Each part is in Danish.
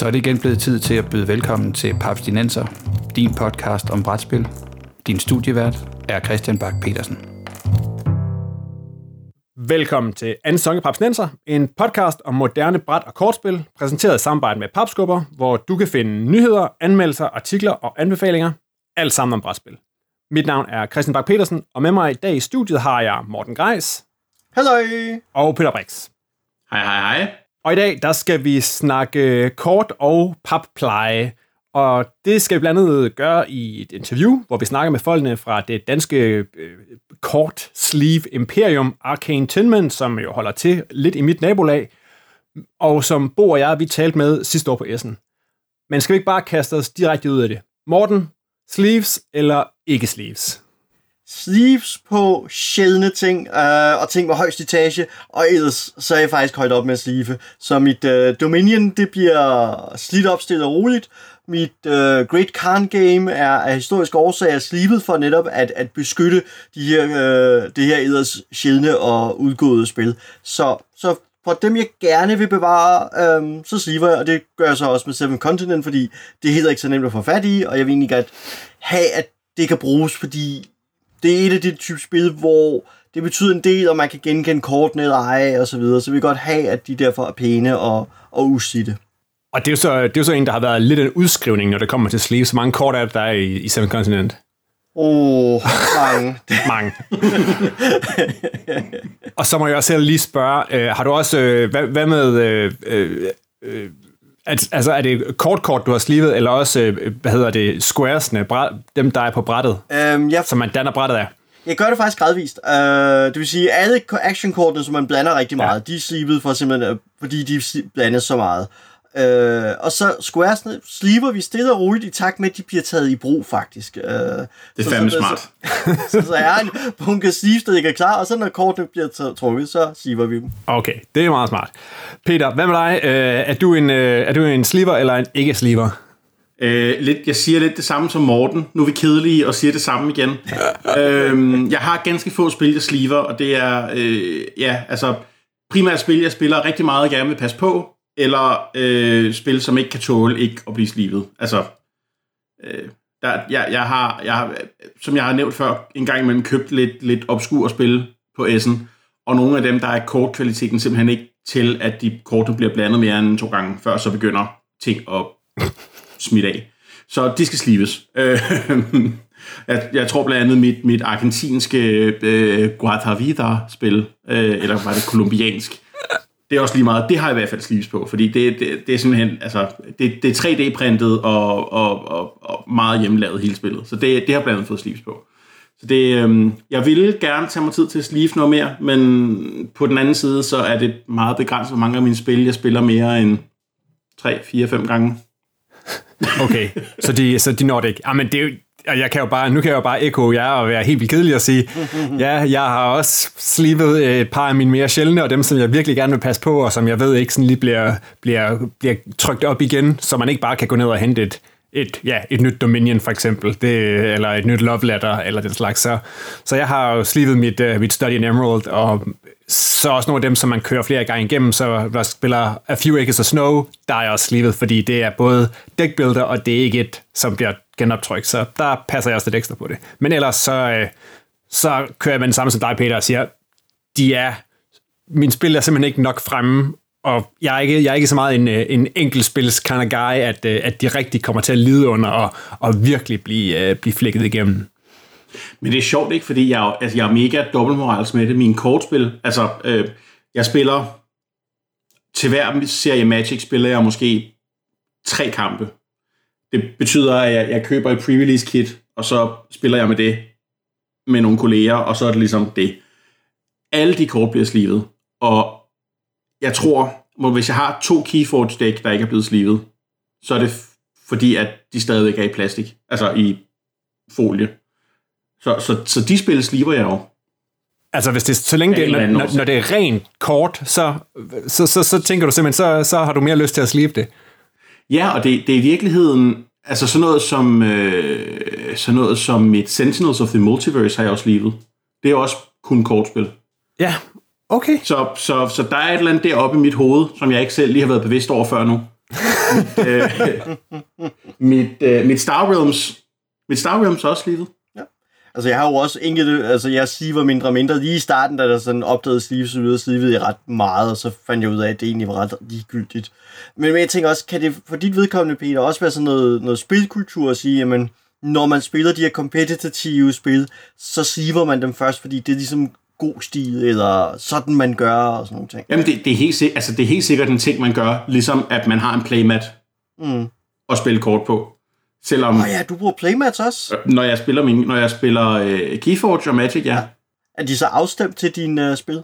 Så er det igen blevet tid til at byde velkommen til Papstinenser, din podcast om brætspil. Din studievært er Christian Bak petersen Velkommen til anden sæson af Papstinenser, en podcast om moderne bræt- og kortspil, præsenteret i samarbejde med Papskubber, hvor du kan finde nyheder, anmeldelser, artikler og anbefalinger, alt sammen om brætspil. Mit navn er Christian Bak petersen og med mig i dag i studiet har jeg Morten Greis. Hej. Og Peter Brix. Hej, hej, hej. Og i dag, der skal vi snakke kort og pappleje. Og det skal vi blandt andet gøre i et interview, hvor vi snakker med folkene fra det danske øh, kort sleeve imperium Arcane Tinman, som jo holder til lidt i mit nabolag, og som Bo og jeg, vi talte med sidste år på Essen. Men skal vi ikke bare kaste os direkte ud af det? Morten, sleeves eller ikke sleeves? Sleeves på sjældne ting, øh, og ting med højst etage, og ellers så er jeg faktisk højt op med at sleeve. Så mit øh, Dominion, det bliver slidt op stille og roligt. Mit øh, Great Khan Game er af historiske årsager sleevet for netop at, at beskytte de her, øh, det her ellers sjældne og udgåede spil. Så, så for dem, jeg gerne vil bevare, øhm, så sliver jeg, og det gør jeg så også med Seven Continent, fordi det er heller ikke så nemt at få fat i, og jeg vil egentlig godt have, at det kan bruges, fordi det er et af de type spil, hvor det betyder en del, om man kan genkende kortene eller ej, og så videre. Så vi vil godt have, at de derfor er pæne og, og usitte. Og det er, jo så, det er jo så en, der har været lidt en udskrivning, når det kommer til sleeve. Så mange kort er der i, i Seven Continent? Åh, oh, mange. mange. og så må jeg også selv lige spørge, øh, har du også, øh, hvad, hvad med, øh, øh, at, altså er det kort kort, du har slivet, eller også, øh, hvad hedder det, squaresne, dem der er på brættet, um, ja. som man danner brættet af? Jeg gør det faktisk gradvist. Uh, det vil sige, alle actionkortene, som man blander rigtig meget, ja. de er slivet for simpelthen, fordi de blandes så meget. Øh, og så squaresne sliver vi stille og roligt i takt med, at de bliver taget i brug, faktisk. Øh, det er så, fandme så, smart. Så, så, så er en bunke sleeves, der ikke er klar, og så når kortene bliver trukket, så sliver vi dem. Okay, det er meget smart. Peter, hvad med dig? Øh, er, du en, øh, er du en sliver eller en ikke-sliver? Øh, lidt, jeg siger lidt det samme som Morten. Nu er vi kedelige og siger det samme igen. øh, jeg har ganske få spil, jeg sliver, og det er, øh, ja, altså, primært spil, jeg spiller rigtig meget og gerne vil passe på, eller øh, spil, som ikke kan tåle ikke at blive slivet. Altså, øh, der, jeg, jeg, har, jeg har, som jeg har nævnt før, en gang imellem købt lidt, lidt obskur spil på Essen, og nogle af dem, der er kortkvaliteten simpelthen ikke til, at de kortene bliver blandet mere end to gange, før så begynder ting at smitte af. Så de skal slives. Øh, jeg, jeg tror blandt andet mit, mit argentinske øh, Guatavita-spil, øh, eller var det kolumbiansk, det er også lige meget. Det har jeg i hvert fald sleeves på, fordi det, det, det er simpelthen, altså, det, det er 3D-printet og, og, og, og meget hjemmelavet hele spillet. Så det, det har blandt andet fået sleeves på. Så det, øhm, jeg ville gerne tage mig tid til at sleeve noget mere, men på den anden side, så er det meget begrænset, hvor mange af mine spil, jeg spiller mere end 3, 4, 5 gange. Okay, så de, så de når det ikke. Ah, Jamen, det er jo, og jeg kan jo bare, nu kan jeg jo bare ekko jer og være helt vildt kedelig og sige, ja, jeg har også slipet et par af mine mere sjældne, og dem, som jeg virkelig gerne vil passe på, og som jeg ved ikke sådan lige bliver, bliver, bliver trykt op igen, så man ikke bare kan gå ned og hente et, et, ja, et nyt Dominion for eksempel, det, eller et nyt Love Letter, eller det slags. Så, så jeg har jo slivet mit, uh, mit Study in Emerald, og så også nogle af dem, som man kører flere gange igennem, så der spiller A Few Acres of Snow, der er jeg også slivet, fordi det er både deckbuilder, og det er ikke et, som bliver genoptryk, så der passer jeg også lidt ekstra på det. Men ellers så, øh, så kører jeg med den samme som dig, Peter, og siger, de er, min spil er simpelthen ikke nok fremme, og jeg er ikke, jeg er ikke så meget en, øh, en enkeltspils kind of guy, at, øh, at de rigtig kommer til at lide under og, og virkelig blive, øh, blive flækket igennem. Men det er sjovt, ikke? Fordi jeg, altså, jeg er mega dobbeltmorals med det. Min kortspil, altså, øh, jeg spiller til hver serie Magic spiller jeg måske tre kampe. Det betyder, at jeg, jeg køber et pre-release kit, og så spiller jeg med det med nogle kolleger, og så er det ligesom det. Alle de kort bliver slivet, og jeg tror, hvis jeg har to Keyforge dæk, der ikke er blevet slivet, så er det fordi, at de stadigvæk er i plastik, altså i folie. Så, så, så de spil sliver jeg jo. Altså, hvis det, så længe det, når, når, når det er rent kort, så, så, så, så tænker du simpelthen, så, så har du mere lyst til at slive det. Ja, og det, det er i virkeligheden, altså sådan noget som, øh, sådan noget som mit Sentinels of the Multiverse har jeg også livet. Det er også kun kortspil. Ja, okay. Så, så, så der er et eller andet deroppe i mit hoved, som jeg ikke selv lige har været bevidst over før nu. øh, mit, øh, mit Star Realms, mit Star Realms er også sleevet. Altså, jeg har jo også enkelte, altså jeg sliver mindre og mindre. Lige i starten, da der sådan opdagede sleeves ud, slivede jeg ret meget, og så fandt jeg ud af, at det egentlig var ret ligegyldigt. Men, men jeg tænker også, kan det for dit vedkommende, Peter, også være sådan noget, noget spilkultur at sige, jamen, når man spiller de her kompetitive spil, så siver man dem først, fordi det er ligesom god stil, eller sådan man gør, og sådan nogle ting. Jamen, det, det, er helt, altså, det er helt sikkert en ting, man gør, ligesom at man har en playmat Mm. at spille kort på. Selvom, Åh oh, ja, du bruger playmats også. øh, når jeg spiller, min, når jeg spiller øh, Keyforge og Magic, ja. Er de så afstemt til dine uh, spil?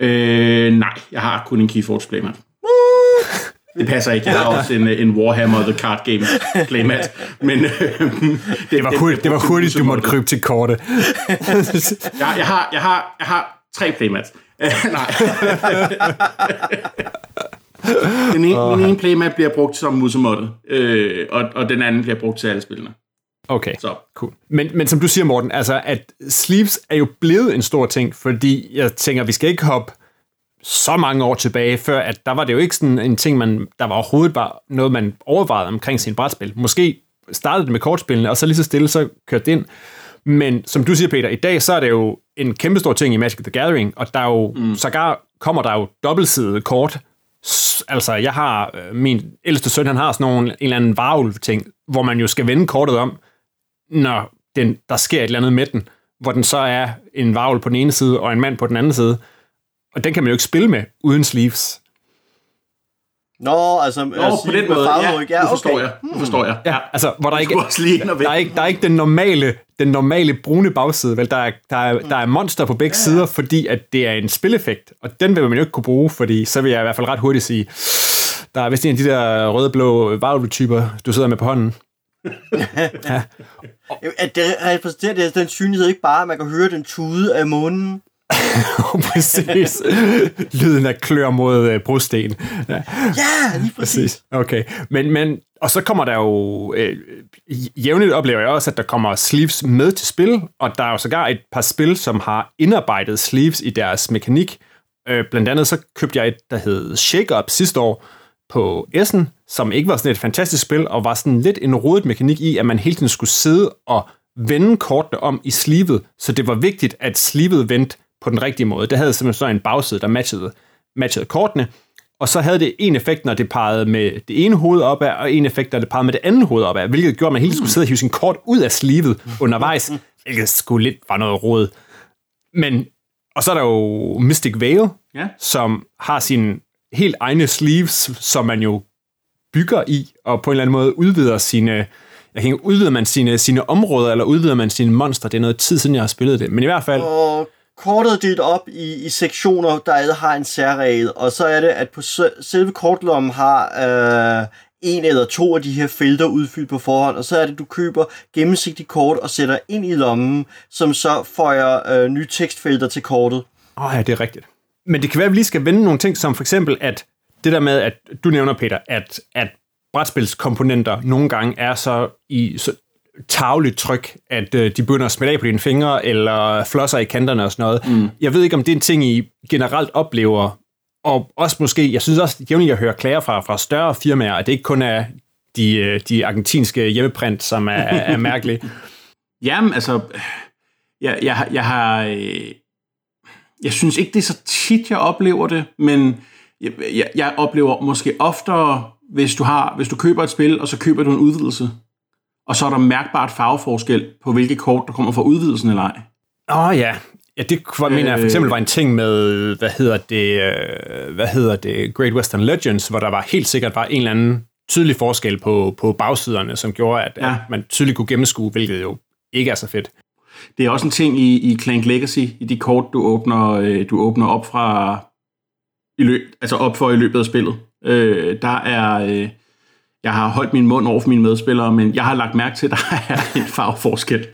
Øh, nej, jeg har kun en Keyforge playmat. Det passer ikke. Jeg har også en, en Warhammer The Card Game playmat. Men, øh, det, Det var, hurtigt, det var hurtigt, du måtte krybe til kortet. Jeg, jeg, har, jeg, har, jeg har tre playmats. Øh, nej. Den ene, min ene playmat bliver brugt som musemåtte, øh, og, og den anden bliver brugt til alle spillene. Okay, Så. cool. Men, men som du siger, Morten, altså, at sleeves er jo blevet en stor ting, fordi jeg tænker, vi skal ikke hoppe så mange år tilbage, før at der var det jo ikke sådan en ting, man, der var overhovedet bare noget, man overvejede omkring sin brætspil. Måske startede det med kortspillene, og så lige så stille, så kørte det ind. Men som du siger, Peter, i dag så er det jo en kæmpe stor ting i Magic the Gathering, og der er jo, mm. sågar kommer der jo dobbeltsidede kort. Altså, jeg har, øh, min ældste søn, han har sådan nogle, en eller anden varulv-ting, hvor man jo skal vende kortet om, når den, der sker et eller andet med den, hvor den så er en varvel på den ene side, og en mand på den anden side. Og den kan man jo ikke spille med uden sleeves. Nå, altså, Nå, på den måde, ja, nu forstår jeg. Nu forstår jeg. Ja, altså, hvor der ikke, også lige der er ikke, der er ikke den normale, den normale brune bagside, vel? Der er, der er, der er monster på begge sider, fordi at det er en spileffekt, og den vil man jo ikke kunne bruge, fordi så vil jeg i hvert fald ret hurtigt sige, der er vist en af de der røde-blå varulve-typer, du sidder med på hånden. At det repræsenterer det, den synlighed ikke bare, at man kan høre den tude af månen. Præcis. Lyden af klør mod øh, brosten. Ja. Ja, lige præcis. Okay. Men, men, og så kommer der jo, øh, jævnligt oplever jeg også, at der kommer sleeves med til spil, og der er jo sågar et par spil, som har indarbejdet sleeves i deres mekanik. Øh, blandt andet så købte jeg et, der hed Shake Up sidste år på Essen, som ikke var sådan et fantastisk spil, og var sådan lidt en rodet mekanik i, at man hele tiden skulle sidde og vende kortene om i sleevet, så det var vigtigt, at sleevet vendte på den rigtige måde. Det havde simpelthen så en bagside, der matchede, matchede kortene, og så havde det en effekt, når det pegede med det ene hoved opad, og en effekt, når det pegede med det andet hoved opad, hvilket gjorde, at man hele tiden skulle sidde og hive sin kort ud af sleevet undervejs, hvilket skulle lidt var noget råd. Men, og så er der jo Mystic Veil, Ja. som har sine helt egne sleeves, som man jo bygger i, og på en eller anden måde udvider sine, jeg kan ikke, udvider man sine, sine områder, eller udvider man sine monster. Det er noget tid siden, jeg har spillet det. Men i hvert fald, Og kortet delt op i, i sektioner, der alle har en særregel, og så er det, at på selve kortlommen har øh, en eller to af de her felter udfyldt på forhånd, og så er det, du køber gennemsigtigt kort og sætter ind i lommen, som så føjer øh, nye tekstfelter til kortet. Åh oh, ja, det er rigtigt. Men det kan være, at vi lige skal vende nogle ting, som for eksempel, at det der med, at du nævner, Peter, at, at brætspilskomponenter nogle gange er så i så tavligt tryk, at øh, de begynder at smitte af på dine fingre, eller flosser i kanterne og sådan noget. Mm. Jeg ved ikke, om det er en ting, I generelt oplever, og også måske, jeg synes også, jævnligt jeg hører klager fra, fra større firmaer, at det ikke kun er de, øh, de argentinske hjemmeprint, som er, er mærkelige. Jamen, altså, jeg, jeg, jeg har... Øh, jeg synes ikke, det er så tit, jeg oplever det, men jeg, jeg, jeg oplever måske oftere, hvis du, har, hvis du køber et spil, og så køber du en udvidelse, og så er der mærkbart farveforskel på, hvilke kort, der kommer fra udvidelsen eller ej. Åh oh, ja. Ja, det var, mener jeg for eksempel var en ting med, hvad hedder det, øh, hvad hedder det, Great Western Legends, hvor der var helt sikkert var en eller anden tydelig forskel på, på bagsiderne, som gjorde, at, ja. Ja. at man tydeligt kunne gennemskue, hvilket jo ikke er så fedt. Det er også en ting i, i Clank Legacy, i de kort, du åbner, øh, du åbner op fra i løb, altså op for i løbet af spillet. Øh, der er, øh, jeg har holdt min mund over for mine medspillere, men jeg har lagt mærke til, at der er en farveforskel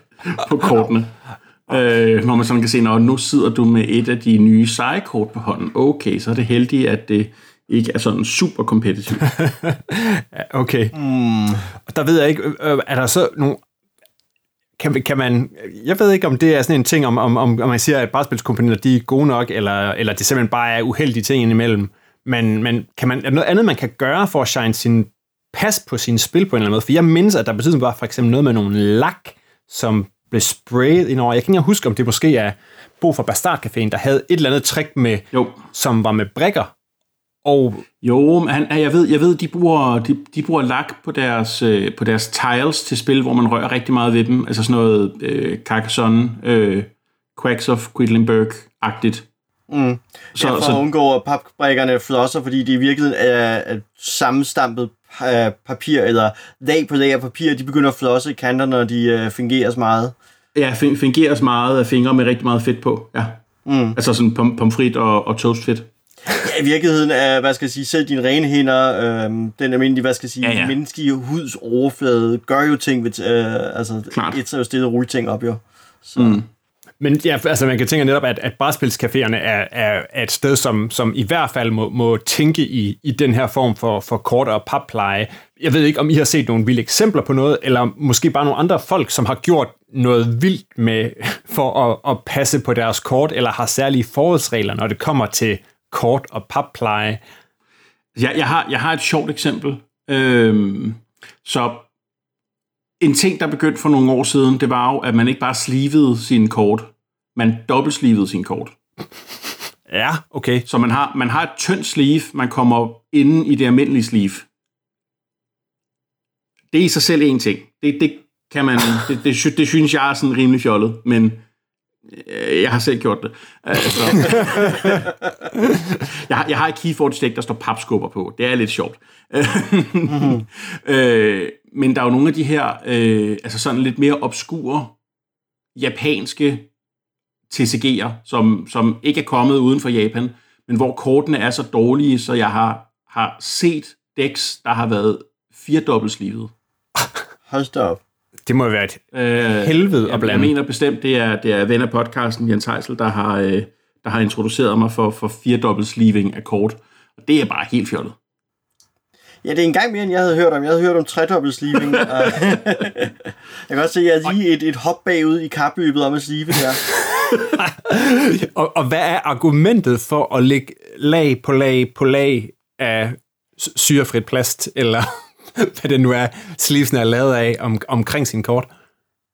på kortene. Øh, hvor man sådan kan se, når nu sidder du med et af de nye seje kort på hånden. Okay, så er det heldigt, at det ikke er sådan super kompetitivt. Okay. Mm. Der ved jeg ikke, øh, er der så nogle kan, kan man, jeg ved ikke, om det er sådan en ting, om, om, om, om man siger, at brætspilskomponenter, de er gode nok, eller, eller det simpelthen bare er uheldige ting indimellem. Men, men kan man, er der noget andet, man kan gøre for at shine sin passe på sine spil på en eller anden måde. For jeg mindes, at der betyder var for eksempel noget med nogle lak, som blev sprayet ind over. Jeg kan ikke huske, om det måske er Bo fra Bastard Caféen, der havde et eller andet trick med, Jo. som var med brikker. Og Jo, men han, jeg ved, jeg ved de, bruger, de, de bruger lak på deres, øh, på deres tiles til spil, hvor man rører rigtig meget ved dem. Altså sådan noget øh, Carcassonne, øh, Quacks of Quedlinburg-agtigt. Mm. Så, ja, for så, at undgå, at papbrikkerne flosser, fordi de i virkeligheden er, er sammenstampet øh, papir, eller lag på lag af papir, de begynder at flosse i kanter, når de øh, fungerer meget. ja, fin- fungeres meget af fingre med rigtig meget fedt på. Ja. Mm. Altså sådan pom, pomfrit og, og toastfedt. Ja, i virkeligheden er, hvad skal jeg sige, selv dine rene hænder, øh, den almindelige, hvad skal jeg sige, Ja, ja, menneskelige huds overflade, gør jo ting, ved, øh, altså Klart. et så stille og roligt ting op jo. Så. Mm. Men ja, altså man kan tænke netop, at, at brætspilscaféerne er, er, er et sted, som, som i hvert fald må, må tænke i, i den her form for, for kort- og pappleje. Jeg ved ikke, om I har set nogle vilde eksempler på noget, eller måske bare nogle andre folk, som har gjort noget vildt med for at, at passe på deres kort, eller har særlige forholdsregler, når det kommer til kort- og pappleje. Ja, jeg, har, jeg har et sjovt eksempel. Øhm, så en ting, der begyndte for nogle år siden, det var jo, at man ikke bare slivede sine kort. Man dobbeltslivede sine kort. Ja, okay. Så man har, man har et tyndt sleeve, man kommer inden i det almindelige sleeve. Det er i sig selv en ting. Det, det kan man, det, det, det synes jeg er sådan rimelig fjollet, men øh, jeg har selv gjort det. Altså, jeg, har, jeg har et keyforge deck, der står papskubber på. Det er lidt sjovt. mm-hmm. øh, men der er jo nogle af de her, øh, altså sådan lidt mere obskure japanske TCG'er, som, som ikke er kommet uden for Japan, men hvor kortene er så dårlige, så jeg har, har set decks, der har været firedobbeltslivet. Hold da op. Det må være et Øh, helvede at jeg, blande. jeg mener bestemt, det er, det er ven af podcasten, Jens Heisel, der har, øh, der har introduceret mig for, for firedobbeltsliving af kort. Og det er bare helt fjollet. Ja, det er en gang mere, end jeg havde hørt om. Jeg havde hørt om tredobbelt sleeving. og jeg kan også se, at jeg er lige et, et hop bagud i kapløbet om at slive der. Og, og hvad er argumentet for at lægge lag på lag på lag af syrefrit plast, eller hvad det nu er, sleevesen er lavet af om, omkring sin kort?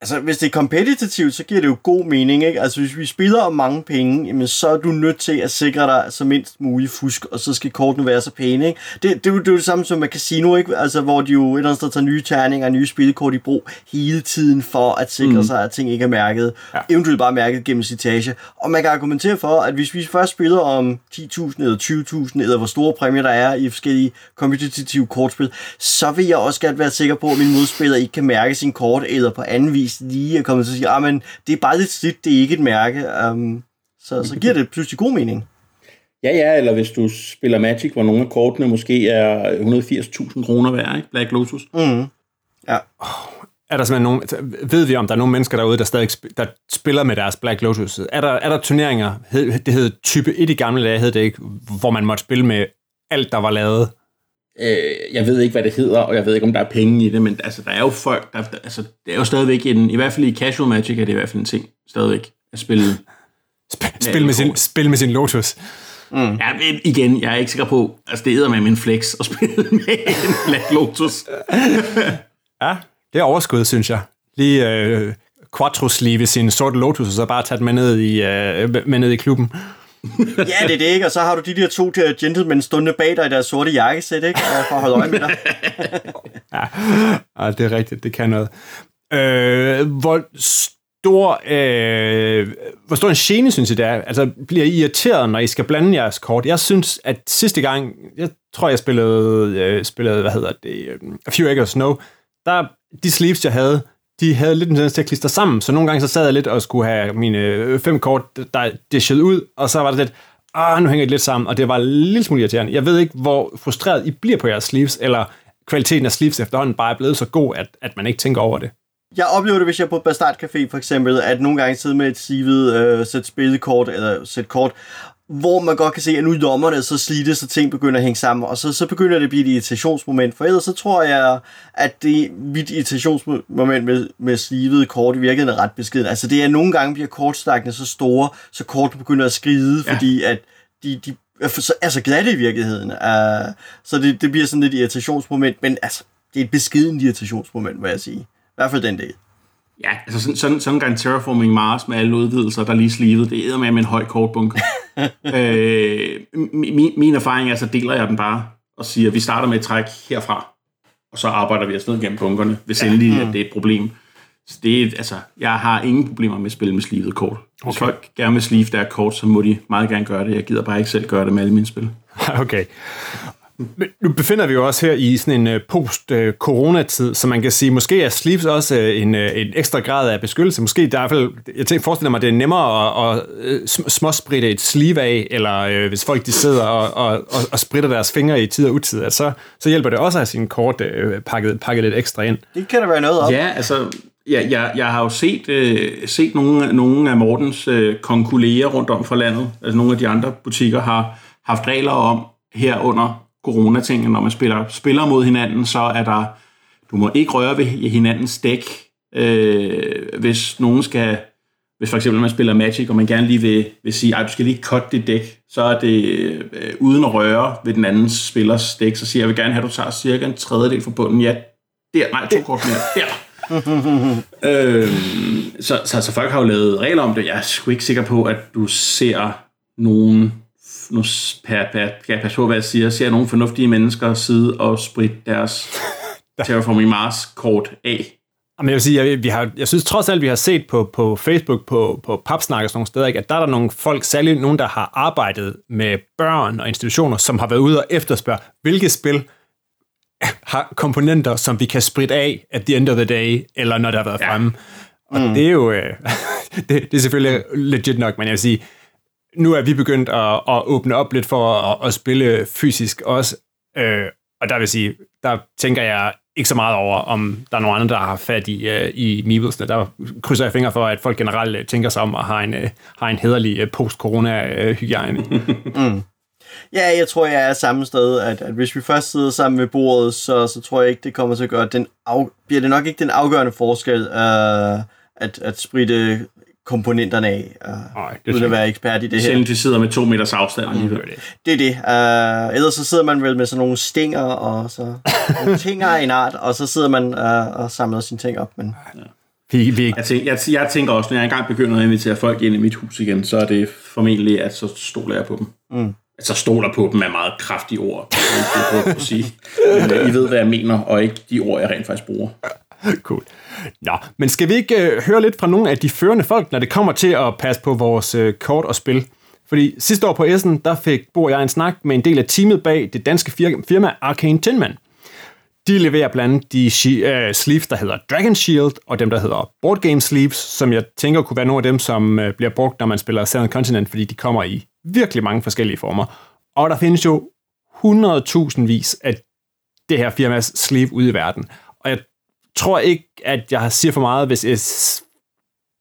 Altså, hvis det er kompetitivt, så giver det jo god mening, ikke? Altså, hvis vi spiller om mange penge, jamen, så er du nødt til at sikre dig så mindst muligt fusk, og så skal kortene være så pæne, ikke? Det, det, er jo- det er jo det samme som med casino, ikke? Altså, hvor de jo et eller andet sted tager nye terninger og nye spillekort i brug hele tiden for at sikre mm. sig, at ting ikke er mærket. Ja. Eventuelt bare mærket gennem citage. Og man kan argumentere for, at hvis vi først spiller om 10.000 eller 20.000, eller hvor store præmier der er i forskellige kompetitive kortspil, så vil jeg også gerne være sikker på, at min modspiller ikke kan mærke sin kort, eller på anden vis lige er kommet til at sige, ah, men det er bare lidt slidt, det er ikke et mærke. Um, så, så giver det pludselig god mening. Ja, ja, eller hvis du spiller Magic, hvor nogle af kortene måske er 180.000 kroner værd, ikke? Black Lotus. Mm. Ja. Er der simpelthen nogen, ved vi, om der er nogle mennesker derude, der stadig der spiller med deres Black Lotus? Er der, er der turneringer, hed, det hed type 1 i gamle dage, hed det ikke, hvor man måtte spille med alt, der var lavet? Øh, jeg ved ikke, hvad det hedder, og jeg ved ikke, om der er penge i det, men altså, der er jo folk, der, altså, det er jo stadigvæk en, i hvert fald i casual Magic, er det i hvert fald en ting, stadigvæk, at spille. Sp- spil, med sin, spil med sin Lotus. Ja, men igen, jeg er ikke sikker på, altså det æder med min flex at spille med en Black Lotus. Ja, det er overskud, synes jeg. Lige øh, quattro sleeve sin sorte Lotus, og så bare tage den med ned i, øh, med ned i klubben. ja, det er det ikke, og så har du de der to der gentlemen stående bag dig i deres sorte jakkesæt, ikke? Og For at holde øje med dig. Ja, det er rigtigt, det kan noget. Øh, hvor stor, øh, hvor stor en gene, synes I det er? Altså, bliver I irriteret, når I skal blande jeres kort? Jeg synes, at sidste gang, jeg tror, jeg spillede, øh, spillede hvad hedder det, øh, A Few Acres Snow, der, de sleeves, jeg havde, de havde lidt en tendens til at klistre sammen, så nogle gange så sad jeg lidt og skulle have mine øh, fem kort, der dishede ud, og så var det lidt, ah, nu hænger det lidt sammen, og det var en lille smule irriterende. Jeg ved ikke, hvor frustreret I bliver på jeres sleeves, eller kvaliteten af sleeves efterhånden bare er blevet så god, at, at man ikke tænker over det. Jeg oplever det, hvis jeg er på Bastard Café for eksempel, at nogle gange sidder med et sivet øh, sæt spillekort, eller sæt kort, hvor man godt kan se, at nu lommer det så slidte, så ting begynder at hænge sammen, og så, så begynder det at blive et irritationsmoment, for ellers så tror jeg, at det mit irritationsmoment med, med slivede kort i virkeligheden er ret beskeden. Altså det er, at nogle gange bliver kortstakkene så store, så kortene begynder at skride, Ja. fordi at de, de så, altså glatte i virkeligheden. Uh, så det, det bliver sådan lidt irritationsmoment, men altså, det er et beskeden irritationsmoment, vil jeg sige. I hvert fald den del. Ja, altså sådan, sådan, sådan en Terraforming Mars med alle udvidelser, der lige slivet, det er med med en høj kortbunke. øh, min, min erfaring er, så deler jeg den bare og siger, at vi starter med et træk herfra, og så arbejder vi os ned gennem bunkerne, hvis ja. endelig at det er et problem. Så det er, altså, jeg har ingen problemer med at spille med slivet kort. Hvis okay. folk gerne vil slive der kort, så må de meget gerne gøre det. Jeg gider bare ikke selv gøre det med alle mine spil. Okay. Men nu befinder vi jo også her i sådan en øh, post-coronatid, så man kan sige, måske er sleeves også øh, en, øh, en ekstra grad af beskyttelse. Måske i hvert fald, jeg tænker, forestiller mig, at det er nemmere at, at småspritte et sleeve af, eller hvis folk de sidder og, og, og, og spritter deres fingre i tid og utid, at så, så hjælper det også at have sin kort pakket, pakket lidt ekstra ind. Det kan der være noget om. Ja, altså Ja, jeg, jeg har jo set, øh, set nogle, nogle af Mortens øh, konkulerer rundt om for landet. Altså nogle af de andre butikker har haft regler om her under coronatingen, når man spiller, spiller mod hinanden, så er der, du må ikke røre ved hinandens dæk, øh, hvis nogen skal, hvis for eksempel man spiller Magic, og man gerne lige vil, vil sige, at du skal lige cut dit dæk, så er det øh, uden at røre ved den anden spillers dæk, så siger jeg, jeg vil gerne have, at du tager cirka en tredjedel fra bunden. Ja, der, nej, to kort mere, der øh, så, så, så folk har jo lavet regler om det. Jeg er sgu ikke sikker på, at du ser nogen nu per, per, jeg passe på, hvad jeg siger, ser nogle fornuftige mennesker sidde og spritte deres Terraforming Mars-kort af. Jamen jeg vil sige, jeg, vi har, jeg synes trods alt, vi har set på, på Facebook, på, på Papsnak og sådan nogle steder, ikke, at der er der nogle folk, særligt nogen, der har arbejdet med børn og institutioner, som har været ude og efterspørge, hvilke spil har komponenter, som vi kan spritte af at the end of the day, eller når der har været ja. fremme. Og mm. det er jo, øh, det, det er selvfølgelig legit nok, men jeg vil sige, nu er vi begyndt at, at åbne op lidt for at, at spille fysisk også, øh, og der vil sige, der tænker jeg ikke så meget over, om der er nogen andre, der har fat i, øh, i Meeblesene. Der krydser jeg fingre for, at folk generelt øh, tænker sig om at have en, øh, har en hederlig øh, post-corona-hygiejne. Øh, mm. Ja, jeg tror, jeg er samme sted, at, at hvis vi først sidder sammen ved bordet, så, så tror jeg ikke, det kommer til at gøre den af, bliver det nok ikke den afgørende forskel, øh, at, at spritte komponenterne af, uh, Nej, det uden at være ekspert i det her. Selv de sidder med to meters afstand alligevel. Mm. Det er det. Uh, ellers så sidder man vel med sådan nogle stinger og så tinger af en art, og så sidder man uh, og samler sine ting op. Men... Ja. Vi, vi... Jeg, tænker, jeg, jeg tænker også, når jeg engang begynder at invitere folk ind i mit hus igen, så er det formentlig, at så stoler jeg på dem. Mm. Altså stoler på dem er meget kraftige ord, det er at sige. Men I ved, hvad jeg mener, og ikke de ord, jeg rent faktisk bruger. Cool. Nå, men skal vi ikke øh, høre lidt fra nogle af de førende folk, når det kommer til at passe på vores øh, kort og spil? Fordi sidste år på Essen, der fik Bo og jeg en snak med en del af teamet bag det danske firma Arcane Tinman. De leverer blandt andet de uh, sleeves, der hedder Dragon Shield, og dem, der hedder Board Game Sleeves, som jeg tænker kunne være nogle af dem, som uh, bliver brugt, når man spiller Southern Continent, fordi de kommer i virkelig mange forskellige former. Og der findes jo 100.000 vis af det her firmas sleeve ude i verden. Og jeg tror ikke, at jeg siger for meget, hvis jeg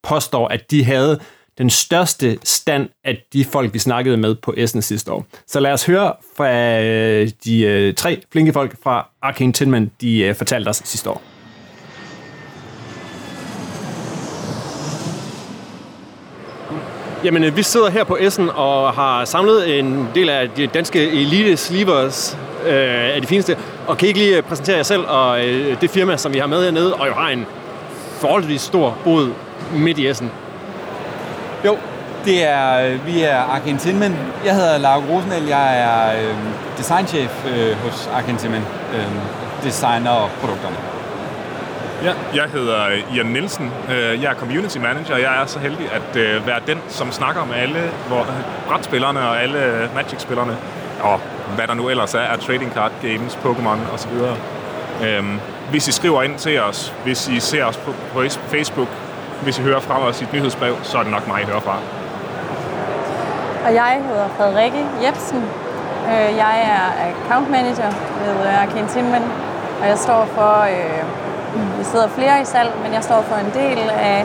påstår, at de havde den største stand af de folk, vi snakkede med på Essen sidste år. Så lad os høre fra øh, de øh, tre flinke folk fra Arcane Tinman, de øh, fortalte os sidste år. Jamen, øh, vi sidder her på Essen og har samlet en del af de danske elite slivers øh, af de fineste. Og kan I ikke lige øh, præsentere jer selv og øh, det firma, som vi har med hernede, og jo har en forholdsvis stor bod midt i Essen? Jo, det er, øh, vi er Argentinmen. Jeg hedder Laura Rosenel. Jeg er øh, designchef øh, hos Argentinmen. Øh, designer produkterne. Ja, jeg hedder øh, Jan Nielsen. Øh, jeg er community manager. og Jeg er så heldig at øh, være den, som snakker med alle brætspillerne og alle Magic-spillerne. Og hvad der nu ellers er er trading card games, Pokémon osv. Øhm, hvis I skriver ind til os, hvis I ser os på, på Facebook, hvis I hører fra os i et nyhedsbrev, så er det nok mig, I hører fra. Og jeg hedder Frederikke Jebsen. Jeg er account manager ved Arcane Timmen, og jeg står for øh, vi sidder flere i salg, men jeg står for en del af,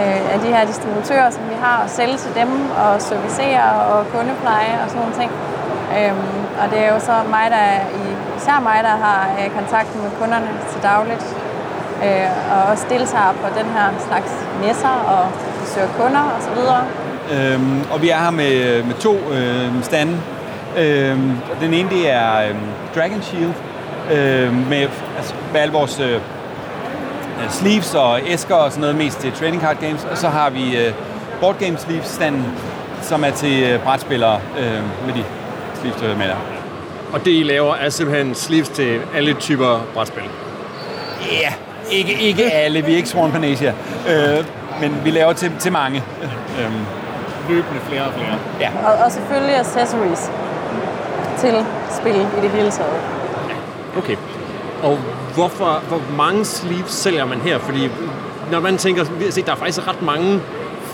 øh, af de her distributører, som vi har, og sælge til dem og servicere og kundepleje og sådan nogle ting. Øhm, og det er jo så mig, der især mig, der har øh, kontakt med kunderne til dagligt, øh, og også deltager på den her slags messer og besøger kunder osv. Øhm, og vi er her med, med to øh, stande. Øhm, den ene, det er øh, Dragon Shield, øh, med, altså, med al vores øh, sleeves og æsker og sådan noget, mest til trading card games. Og så har vi øh, board game sleeves standen, som er til øh, brætspillere øh, med de sleeves, der er med der. Og det, I laver, er simpelthen sleeves til alle typer brætspil. Ja, yeah. ikke, ikke alle. Vi er ikke Sworn Panasia. Øh, men vi laver til, til mange. Øh, Løbende flere og flere. ja. Og, og selvfølgelig accessories til spil i det hele taget. Okay. Og hvorfor, hvor mange sleeves sælger man her? Fordi når man tænker, set, der er faktisk ret mange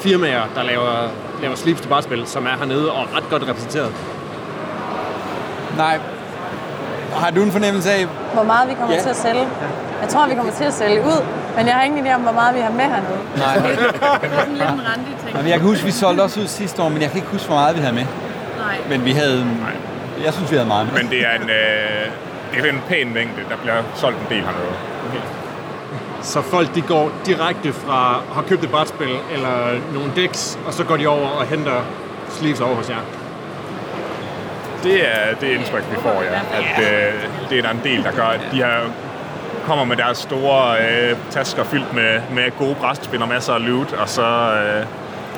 firmaer, der laver, laver sleeves til brætspil, som er hernede og ret godt repræsenteret. Nej. Har du en fornemmelse af, Hvor meget vi kommer Ja. til at sælge. Jeg tror, vi kommer til at sælge ud, men jeg har ingen idé om, hvor meget vi har med hernede. Nej. Det er sådan lidt en randig ting. Jamen, jeg kan huske, vi solgte også ud sidste år, men jeg kan ikke huske, hvor meget vi havde med. Nej. Men vi havde... Jeg synes, vi havde meget med. Men det er en, øh, det er en pæn mængde. Der bliver solgt en del hernede. Så folk de går direkte fra har købt et brætspil eller nogle decks, og så går de over og henter sleeves over hos jer. Det er det indtryk, vi får, ja. At øh, det er der en del, der gør, at de her kommer med deres store øh, tasker fyldt med, med gode brætspil og masser af loot, og så, øh,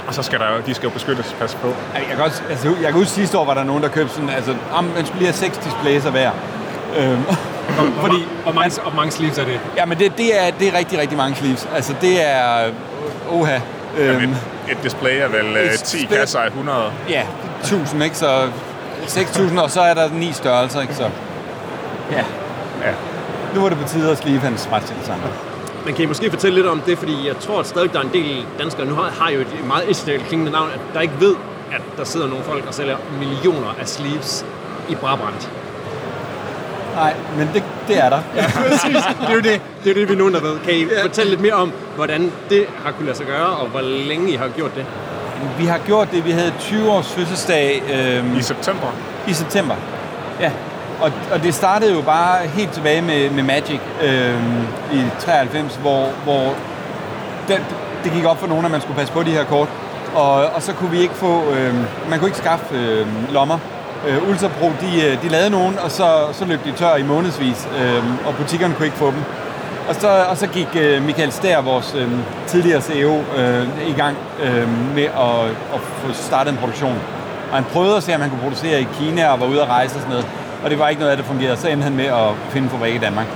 og så skal der, de skal jo beskyttes, pas på. Jeg kan, også, altså, jeg kan huske, sidste år var der nogen, der købte sådan... Altså, om man skulle lige have seks displays hver. Øhm, Fordi, og mange, og mange sleeves er det. ja, men det, det, er, det er rigtig, rigtig mange sleeves. Altså, det er... Oha. Øhm, Jamen, et, et display er vel øh, Et 10 display- kasser af 100. ja, 1000, ikke? Så 6.000, og så er der ni størrelser, ikke? Så ja, Ja. nu var det på tide at sleeve hans sammen. Men kan I måske fortælle lidt om det, fordi jeg tror at stadig, der er en del danskere, nu har, har jo et meget internationalt klingende navn, at der ikke ved, at der sidder nogle folk og sælger millioner af sleeves i Brabrand. Nej, men det, det er der. Ja. Præcis, det er jo det. Det er det, vi nogen, der ved. Kan I fortælle lidt mere om, hvordan det har kunnet lade sig gøre, og hvor længe I har gjort det? Vi har gjort det. Vi havde 20 års fødselsdag øhm, I september. i september. Ja, og, og det startede jo bare helt tilbage med, med Magic øhm, i 93, hvor, hvor den, det gik op for nogen, at man skulle passe på de her kort. Og, og så kunne vi ikke få, øhm, man kunne ikke skaffe øhm, lommer. Øh, Ultra Pro, de, øh, de lavede nogen, og så, så løb de tør i månedsvis, øhm, og butikkerne kunne ikke få dem. Og så, og så gik øh, Michael Stær, vores øh, tidligere CEO, øh, i gang øh, med at, at få startet en produktion. Og han prøvede at se, om han kunne producere i Kina og var ude at rejse og sådan noget. Og det var ikke noget af det fungerede. Så endte han med at finde fabrik i Danmark.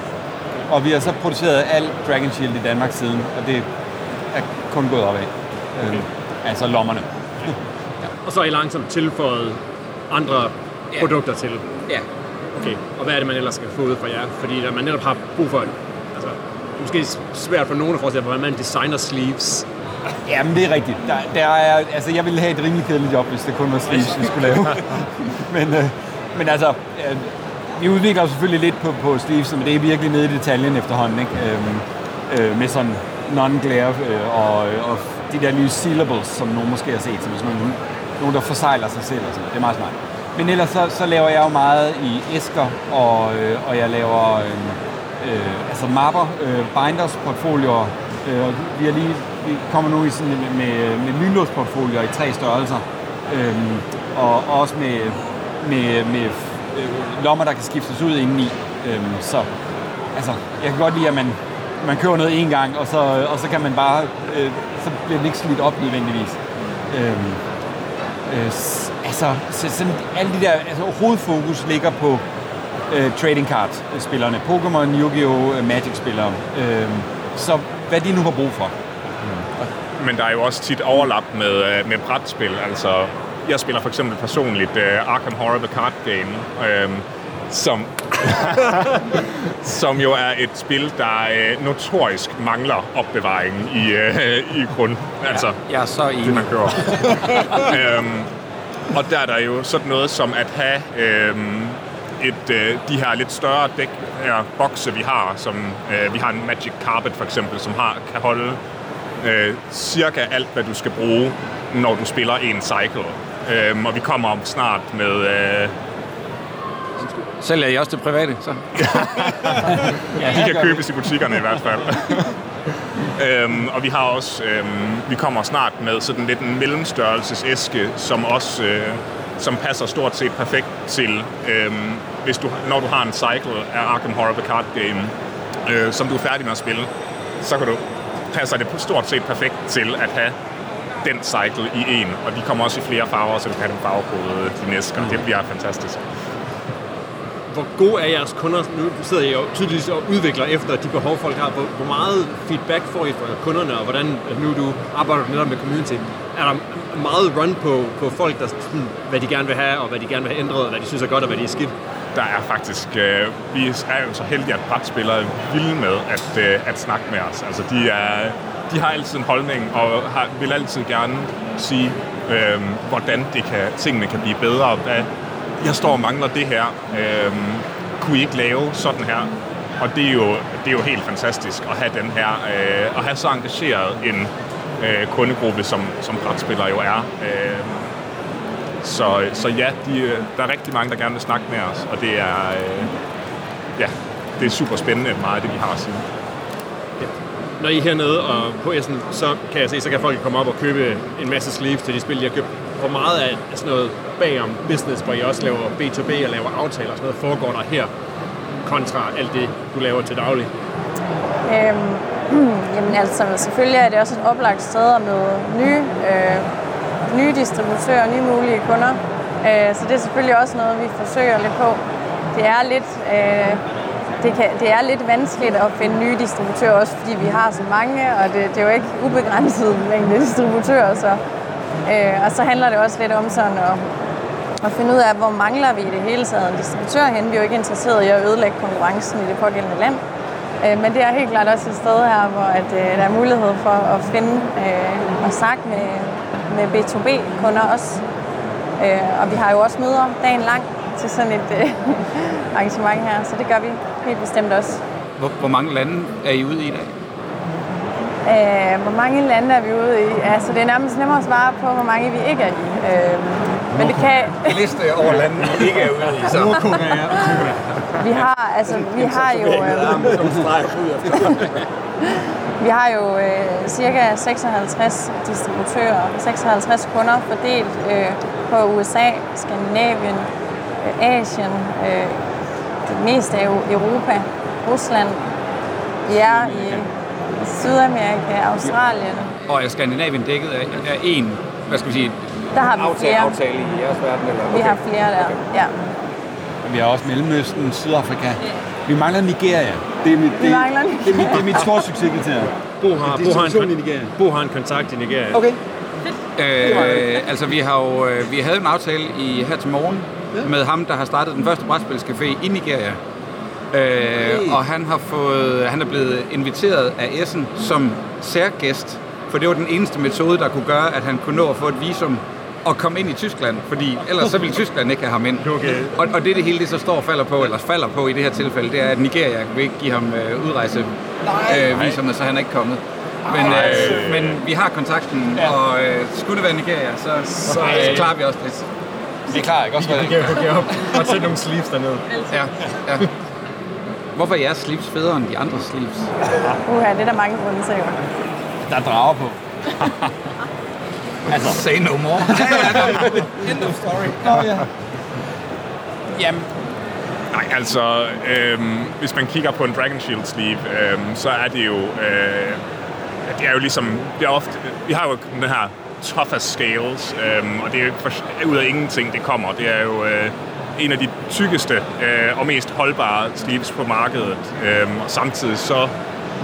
Og vi har så produceret alt Dragon Shield i Danmark siden, og det er kun gået opad. Øh, altså lommerne. Og så har I langsomt tilføjet andre Ja. produkter til. Ja. Okay, og hvad er det, man ellers skal få ud fra jer? Fordi der man netop har brug for, altså, det er måske svært for nogen at forestille sig, hvordan man designer sleeves. Ja, men det er rigtigt. Der, der er, altså, jeg ville have et rimelig kedeligt job, hvis det kun var sleeves, vi skulle lave. men, øh, men altså, øh, vi udvikler selvfølgelig lidt på, på sleeves, men det er virkelig nede i detaljen efterhånden, ikke? Øhm, øh, med sådan non-glare øh, og, og de der nye syllables, som nogen måske har set, som sådan nogle, nogen, der forsejler sig selv og sådan. Det er meget smart. Men ellers så, så laver jeg jo meget i æsker, og, øh, og jeg laver øh, øh, altså mapper, øh, binders, portfolioer. Øh, og vi, har lige, vi kommer nu i sådan med, med, med lynlåsportfolioer i tre størrelser. Øh, og også med, med, med øh, lommer, der kan skiftes ud indeni. Øh, så altså, jeg kan godt lide, at man, man køber noget en gang, og så, og så kan man bare, øh, så bliver det ikke slidt op nødvendigvis. Øh, øh, altså, så, sådan, alle de der, altså hovedfokus ligger på øh, trading card-spillerne. Pokémon, Yu-Gi-Oh!, Magic-spillere. Øh, øhm, så hvad de nu har brug for. Mm. Men der er jo også tit overlap med, øh, med brætspil. Altså, jeg spiller for eksempel personligt øh, Arkham Horror The Card Game, Øh, som, som jo er et spil, der øh, notorisk mangler opbevaring i, øh, i grund. Altså, Jeg er så det enig. man kører. øhm, og der er der jo sådan noget som at have øhm, et, øh, de her lidt større dæk, her, bokse, vi har, som øh, vi har en Magic Carpet for eksempel, som har, kan holde øh, cirka alt, hvad du skal bruge, når du spiller en cycle. Øhm, og vi kommer om snart med... Øh, Sælger I også til private, så? de kan købes i butikkerne i hvert fald. øhm, og vi har også, øhm, vi kommer snart med sådan lidt en mellemstørrelses æske, som også, øh, som passer stort set perfekt til, øhm, hvis du, når du har en cycle af Arkham Horror The Card Game, øh, som du er færdig med at spille, så kan du passer det stort set perfekt til at have den cycle i en, og de kommer også i flere farver, så du kan have dem farvekodet de næste, og det bliver fantastisk. Hvor gode er jeres kunder? Nu sidder I jo tydeligvis og udvikler efter de behov, folk har. Hvor, hvor meget feedback får I fra kunderne, og hvordan, nu du arbejder netop med community, er der meget run på, på folk, der, sådan, hvad de gerne vil have, og hvad de gerne vil have ændret, og hvad de synes er godt, og hvad de er skidt? Der er faktisk, øh, vi er jo så heldige, at brætspillere er vilde med at, øh, at snakke med os. Altså, de, er, de har altid en holdning, og har, vil altid gerne sige, øh, hvordan det kan, tingene kan blive bedre. Hvad, jeg står og mangler det her. Øh, kunne I ikke lave sådan her? Og det er jo, det er jo helt fantastisk at have den her, øh, at have så engageret en øh, kundegruppe, som, som brætspillere jo er. Øh, så, så ja, de, øh, der er rigtig mange, der gerne vil snakke med os, og det er, øh, ja, det er super spændende meget af det, vi har at sige. Når I er hernede og på Essen, så kan jeg se, så kan folk komme op og købe en masse sleeves til de spil, de har købt. Hvor meget af sådan noget bagom business, hvor I også laver B2B og laver aftaler og sådan noget, foregår der her kontra alt det, du laver til daglig? Øhm, jamen altså, selvfølgelig er det også et oplagt sted at møde nye, øh, nye distributører, nye mulige kunder. Øh, så det er selvfølgelig også noget, vi forsøger lidt på. Det er lidt, øh, det, kan, det er lidt vanskeligt at finde nye distributører, også fordi vi har så mange, og det, det er jo ikke ubegrænset mængde distributører. Så, øh, og så handler det også lidt om sådan at, at finde ud af, hvor mangler vi i det hele taget en distributør hen. Vi er jo ikke interesseret i at ødelægge konkurrencen i det pågældende land. Øh, men det er helt klart også et sted her, hvor at, øh, der er mulighed for at finde øh, og snakke med, med B2B-kunder også. Øh, og vi har jo også møder dagen lang til sådan et øh, arrangement her, så det gør vi helt bestemt også. Hvor, hvor mange lande er I ude i i dag? Øh, hvor mange lande er vi ude i? Altså, det er nærmest nemmere at svare på, hvor mange vi ikke er i. Øh, men det kan... Liste over lande, vi ikke er ude i. Så. Nordkorea og Cuba. Vi har, altså, vi har jo... Øh, vi har jo øh, cirka 56 distributører, 56 kunder fordelt øh, på USA, Skandinavien, øh, Asien, øh, det meste af Europa, Rusland. Vi er i Sydamerika, Australien. Og er Skandinavien dækket af, af én, hvad skal vi sige, Der har vi Aftale, flere. aftale i jeres verden, eller? Vi har flere der, ja. Vi har også Mellemøsten, Sydafrika. Vi mangler Nigeria. Det er mit, Vi det, mangler det, er mit, det er mit store succeskriterium. Bo har, Bo, har i en, Nigeria. Bo har en kontakt i Nigeria. Okay. Øh, altså vi har jo øh, vi havde en aftale i her til morgen ja. med ham, der har startet den første brætspilscafé i Nigeria. Øh, og han har fået, han er blevet inviteret af Essen som særgæst, for det var den eneste metode, der kunne gøre, at han kunne nå at få et visum og komme ind i Tyskland, fordi ellers så ville Tyskland ikke have ham ind. Okay. Og, og det, det hele det så står og falder på, eller falder på i det her tilfælde, det er, at Nigeria vil ikke give ham øh, udrejse øh, visum, så han er ikke kommet. Men, øh, men vi har kontakten, ja. og øh, skulle det være Nigeria, så, så, så klarer vi også det. Vi er klar, ikke også? Vi kan hooke jer op og sætte nogle sleeves dernede. Ja, ja. Hvorfor er jeres sleeves federe end de andre sleeves? Uha, det er der mange grunde til. jo. Der er drager på. Altså, say no more. End of story. Nå, ja. Jamen, nej, altså, øhm, hvis man kigger på en Dragon Shield sleeve, øhm, så er det jo, øh, det er jo ligesom, det er ofte, vi har jo den her tough as scales, øhm, og det er jo for, ud af ingenting, det kommer. Det er jo øh, en af de tykkeste øh, og mest holdbare sleeves på markedet, øhm, og samtidig så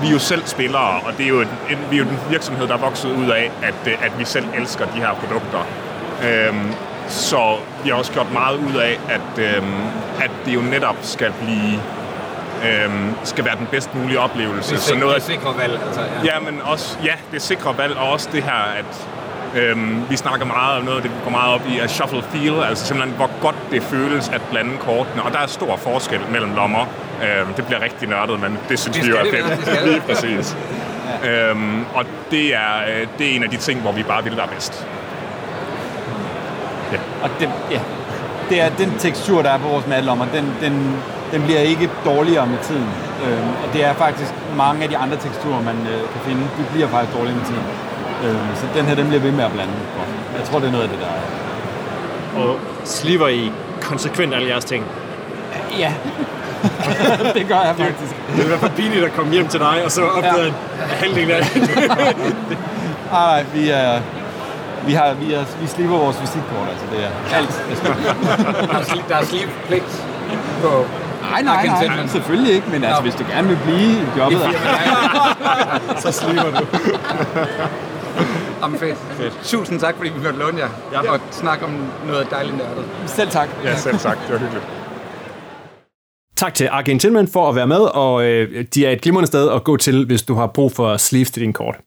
vi er jo selv spillere, og det er jo en, en, vi er jo en virksomhed, der er vokset ud af, at, øh, at vi selv elsker de her produkter. Øhm, så vi har også gjort meget ud af, at, øhm, at det jo netop skal blive øhm, skal være den bedst mulige oplevelse. Det er, så noget af, sikre valg. Altså, ja. ja, men også, ja, det sikre valg, og også det her, at øhm, vi snakker meget om noget, det går meget op i, er shuffle feel, altså simpelthen, hvor godt det føles at blande kortene, og der er stor forskel mellem lommer. Øhm, det bliver rigtig nørdet, men det synes Det vi jo er fedt. Lige præcis. Øhm, og det er, øh, det er en af de ting, hvor vi bare vil være bedst. Og det, ja, det er den tekstur, der er på vores madlommer, den, den, den bliver ikke dårligere med tiden. Øhm, og det er faktisk mange af de andre teksturer, man øh, kan finde, de bliver faktisk dårligere med tiden. Øhm, så den her, den bliver ved med at blande. Jeg tror, det er noget af det, der er. og sliver I konsekvent alle jeres ting? Ja, det gør jeg faktisk. Det er i hvert fald pinligt at komme hjem til dig, og så opdage ja. halvdelen af det. Nej, vi er... Vi, har, vi, er, vi slipper vores visitkort, altså det er alt. Der er, sli- der er sleep-pligt på... Nej, nej, nej, nej, selvfølgelig ikke, men altså, hvis du gerne vil blive i jobbet, så sliver du. Jamen fedt. fedt. Tusind tak, fordi vi måtte låne jer ja. og snakke om noget dejligt nørdet. selv tak. Ja, selv tak. Det var hyggeligt. Tak til Arcane Tinman for at være med, og øh, de er et glimrende sted at gå til, hvis du har brug for sleeves til din kort.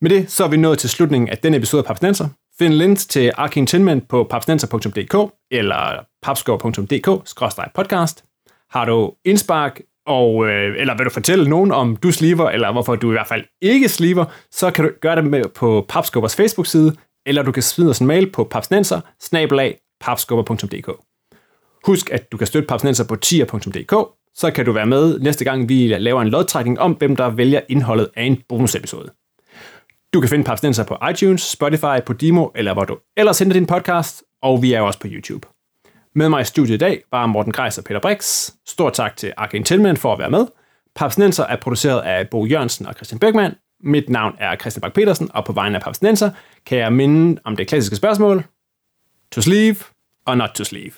Med det, så er vi nået til slutningen af denne episode af Papsnenser. Find links til Arcane Tinman på papsnenser.dk eller papskov.dk-podcast. Har du indspark, og, øh, eller vil du fortælle nogen om du sliver, eller hvorfor du i hvert fald ikke sliver, så kan du gøre det med på Papskubbers Facebook-side, eller du kan smide os en mail på papsnenser Husk, at du kan støtte Papsnenser på tier.dk, så kan du være med næste gang, vi laver en lodtrækning om, hvem der vælger indholdet af en bonusepisode. Du kan finde Papsnenser på iTunes, Spotify, Podimo, eller hvor du ellers henter din podcast, og vi er også på YouTube. Med mig i studiet i dag var Morten Greis og Peter Brix. Stort tak til Arcane Tillman for at være med. Papsnenser er produceret af Bo Jørgensen og Christian Bækman. Mit navn er Christian Bak petersen og på vegne af Papsnenser kan jeg minde om det klassiske spørgsmål. To sleeve or not to sleeve?